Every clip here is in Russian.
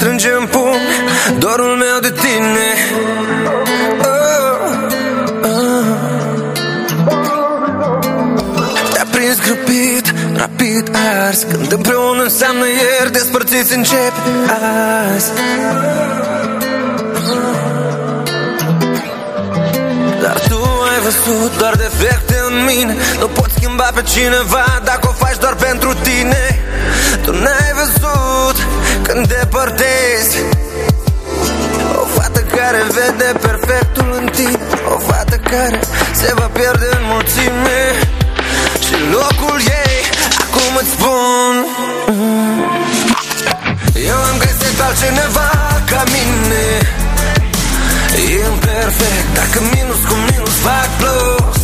Mi-ascund lacrimi în tine Strângem pumn dorul meu de tine oh, oh. Te-a prins grăbit, rapid ars Când împreună înseamnă ieri Despărțiți încep azi Dar tu ai văzut doar defecte în mine Nu poți schimba pe cineva Dacă o faci doar pentru tine Tu n-ai văzut când depărtezi O fată care vede perfectul în tine. O fată care se va pierde în mulțime. Și locul ei Acum îți spun. Eu am găsit pe altcineva ca mine. Imperfect Dacă minus cu minus fac plus.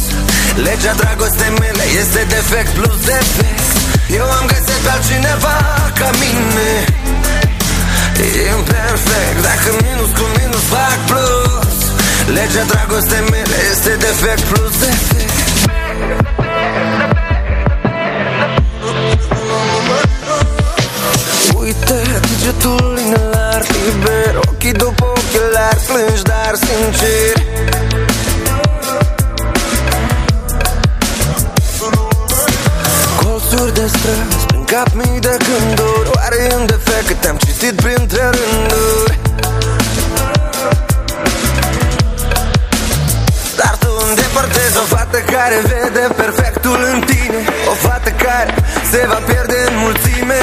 Legea dragostei mele este defect plus defect. Eu am găsit pe altcineva ca mine Legea dragostei mele este defect plus. Defect Uite degetul inelar liber Ochii după ochelari plângi dar sincer. Colțuri de străzi prin cap mii de gânduri Oare în defect? Că te-am citit printre rânduri o fată care vede perfectul în tine. O fată care se va pierde în mulțime.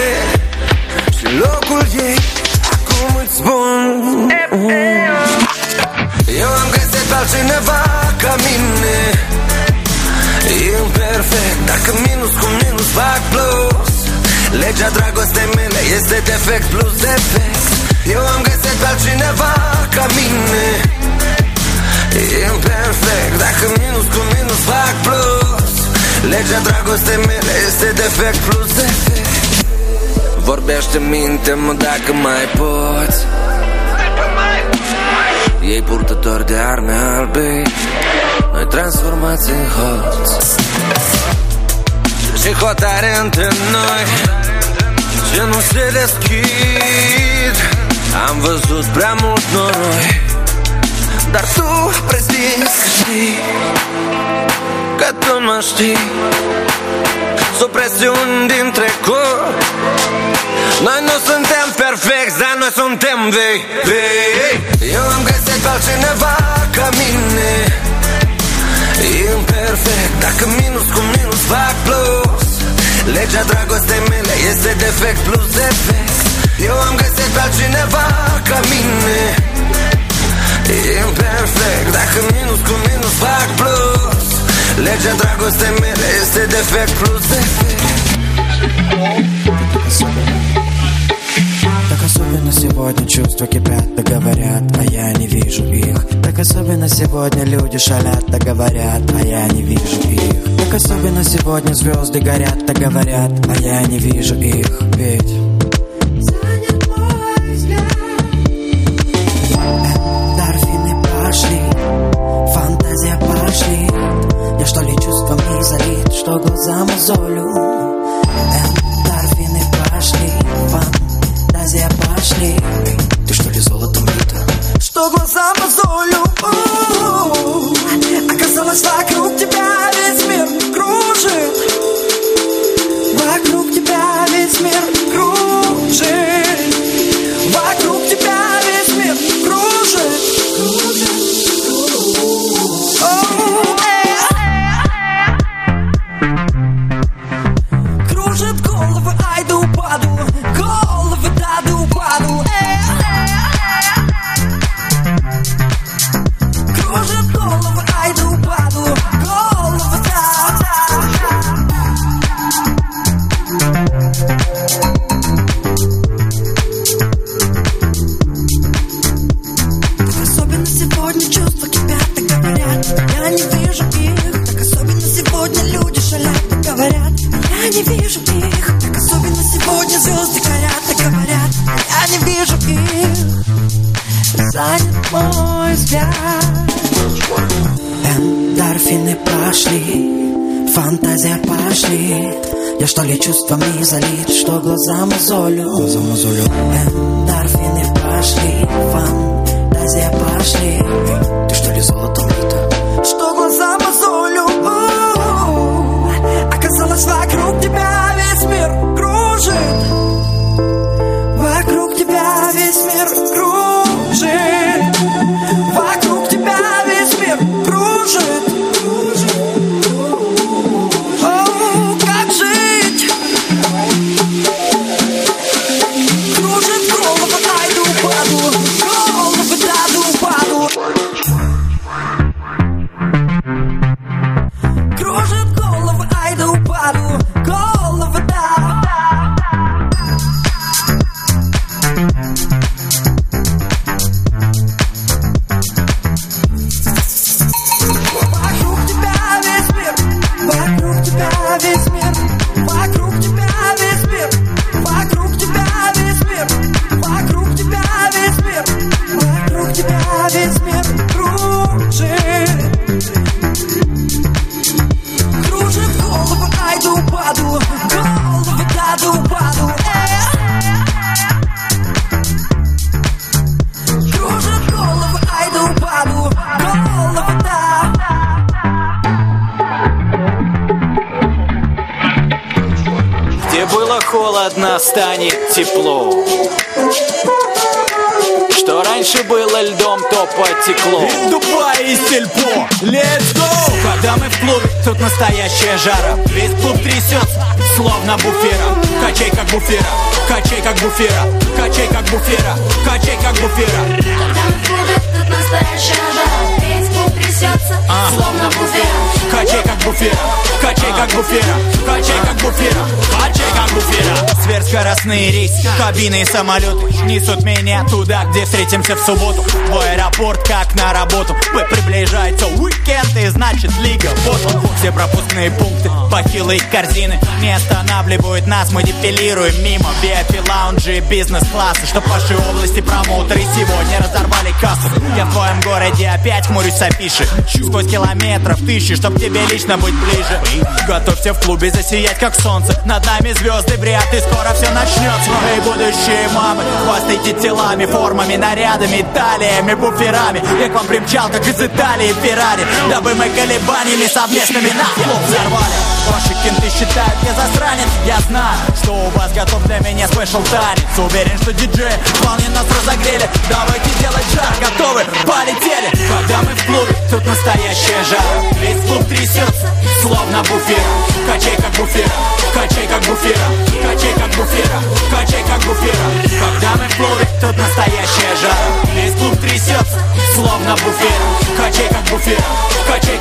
Și locul ei acum îți spun. Eu am găsit pe altcineva ca mine. Imperfect Dacă minus cu minus fac plus. Legea dragostei mele este defect plus defect. Eu am găsit pe altcineva ca mine Imperfect Dacă minus cu minus fac plus. Legea dragostei mele este defect plus. Defect Vorbește minte-mă dacă mai poți. Ei purtători de arme albe Noi transformați în hoți. Și hotare între noi Ce nu se deschid. Am văzut prea mult noroi Dar tu prezinți că știi Că tu mă știi. Supresiuni din trecut Noi nu suntem perfecti, dar noi suntem vei, vei. Eu am găsit pe altcineva ca mine. Imperfect, dacă minus cu minus fac plus. Legea dragostei mele este defect plus defect Eu am găsit pe altcineva ca mine Imperfect, dacă minus cu minus fac plus. Legea dragostei mele este defect plus. Defect Так особенно сегодня чувства кипят, да говорят, а я не вижу их Так особенно сегодня люди шалят, да говорят, а я не вижу их Так особенно сегодня звезды горят, да говорят, а я не вижу их Ведь Занят мой взгляд. Эндорфины пошли Фантазия пошли. Я что ли чувствами залит, что глаза мозолю Глаза мозолю Эндорфины пошли, фантазия пошли. Ты что ли золотом лита? Где было холодно, станет тепло. Что раньше было льдом, то потекло. Из Дубая, из Сельпо, let's go! Когда мы в клубе, тут настоящая жара. Весь клуб трясется, словно буфера. Качай как буфера, качай как буфера. Качай как буфера, качай как буфера. Когда мы в клубе, тут настоящая жара. Весь клуб трясется, словно буфера буфера, качай как буфера Качай как буфера, качай как буфера. Сверхскоростные рейсы, кабины и самолеты Несут меня туда, где встретимся в субботу. В аэропорт, как на работу П- Приближается уикенд и значит лига Вот он, все пропускные пункты, бахилы корзины Не останавливают нас, мы депилируем мимо VIP лаунжи, бизнес-классы. Чтоб ваши области промоутеры сегодня разорвали кассу. Я в твоем городе опять хмурюсь афиши. Сквозь километров тысячи, чтоб тебе лично быть ближе. Готовься в клубе засиять как солнце. Над нами звезды вряд и скоро все начнется Эй, будущие мамы, хвастайте телами, формами, нарядами, талиями, буферами. Я к вам примчал, как из Италии Феррари. Дабы мы колебаниями совместными на клуб взорвали. Ваши кенты считают, я засранец? Я знаю, что у вас готов для меня спешл танец. Уверен, что диджеи вполне нас разогрели. Давайте делать жар, готовы, полетели. Когда мы в клубе, тут настоящая жара. Весь клуб трясется, словно буфера Качай как буфера, качай как буфера Качай как буфера, качай как буфера Когда мы в клубе, тут настоящая жара Весь клуб трясется, словно буфера Качай как буфера, качай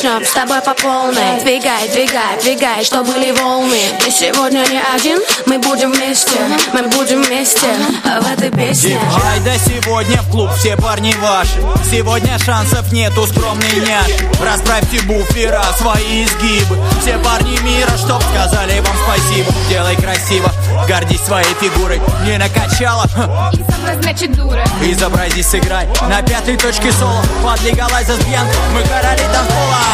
качнем с тобой по полной. Двигай, двигай, двигай, что были волны. Ты сегодня не один, мы будем вместе. Мы будем вместе в этой песне. Ай да сегодня в клуб все парни ваши. Сегодня шансов нету, скромный няш. Расправьте буфера, свои изгибы. Все парни мира, чтоб сказали вам спасибо. Делай красиво, гордись своей фигурой. Не накачала, Значит дура. Изобрази, сыграй. На пятой точке соло, подлегалась за сбьянку. Мы короли танцпола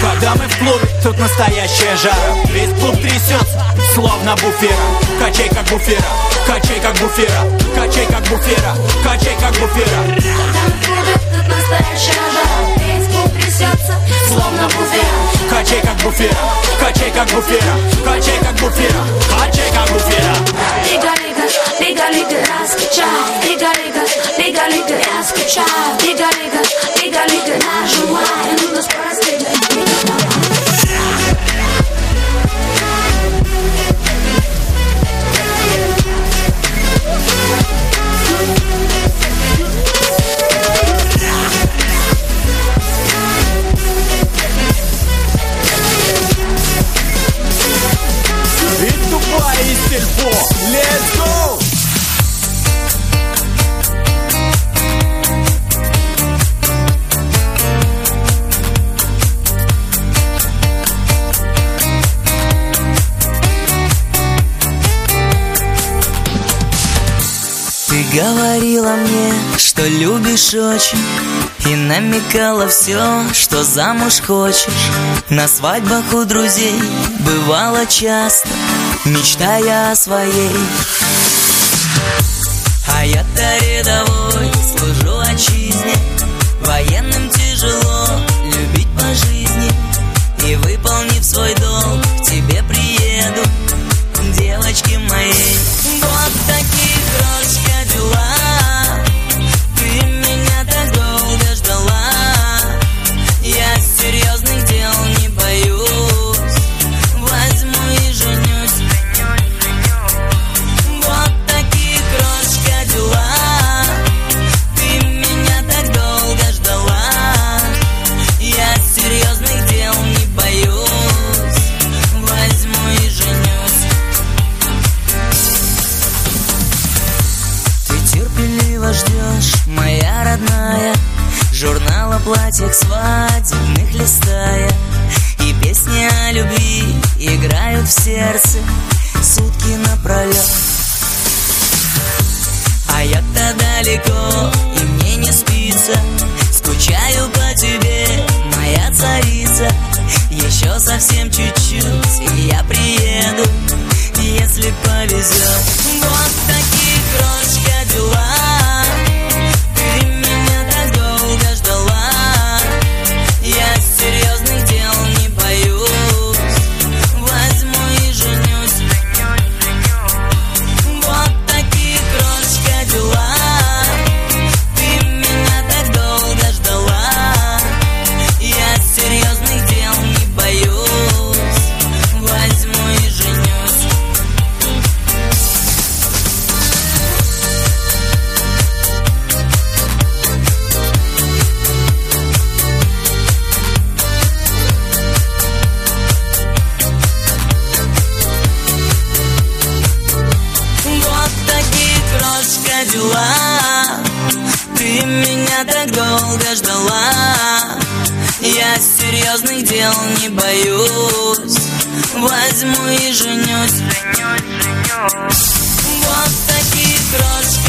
Когда мы в тут настоящая жара. Весь клуб трясется, словно буфера. Качай как буфера, качай как буфера. Качай как буфера, качай как буфера. Клубе, тут настоящая жара Весь трясется, словно буфера. Качай как буфера, качай как буфера. Качай как буфера, качай как буфера любишь очень И намекала все, что замуж хочешь. На свадьбах у друзей бывало часто Мечтая о своей. А я-то рядовой, служу отчизне Военным тяжело. грязных дел не боюсь. Возьму и женюсь. Вот такие крошки.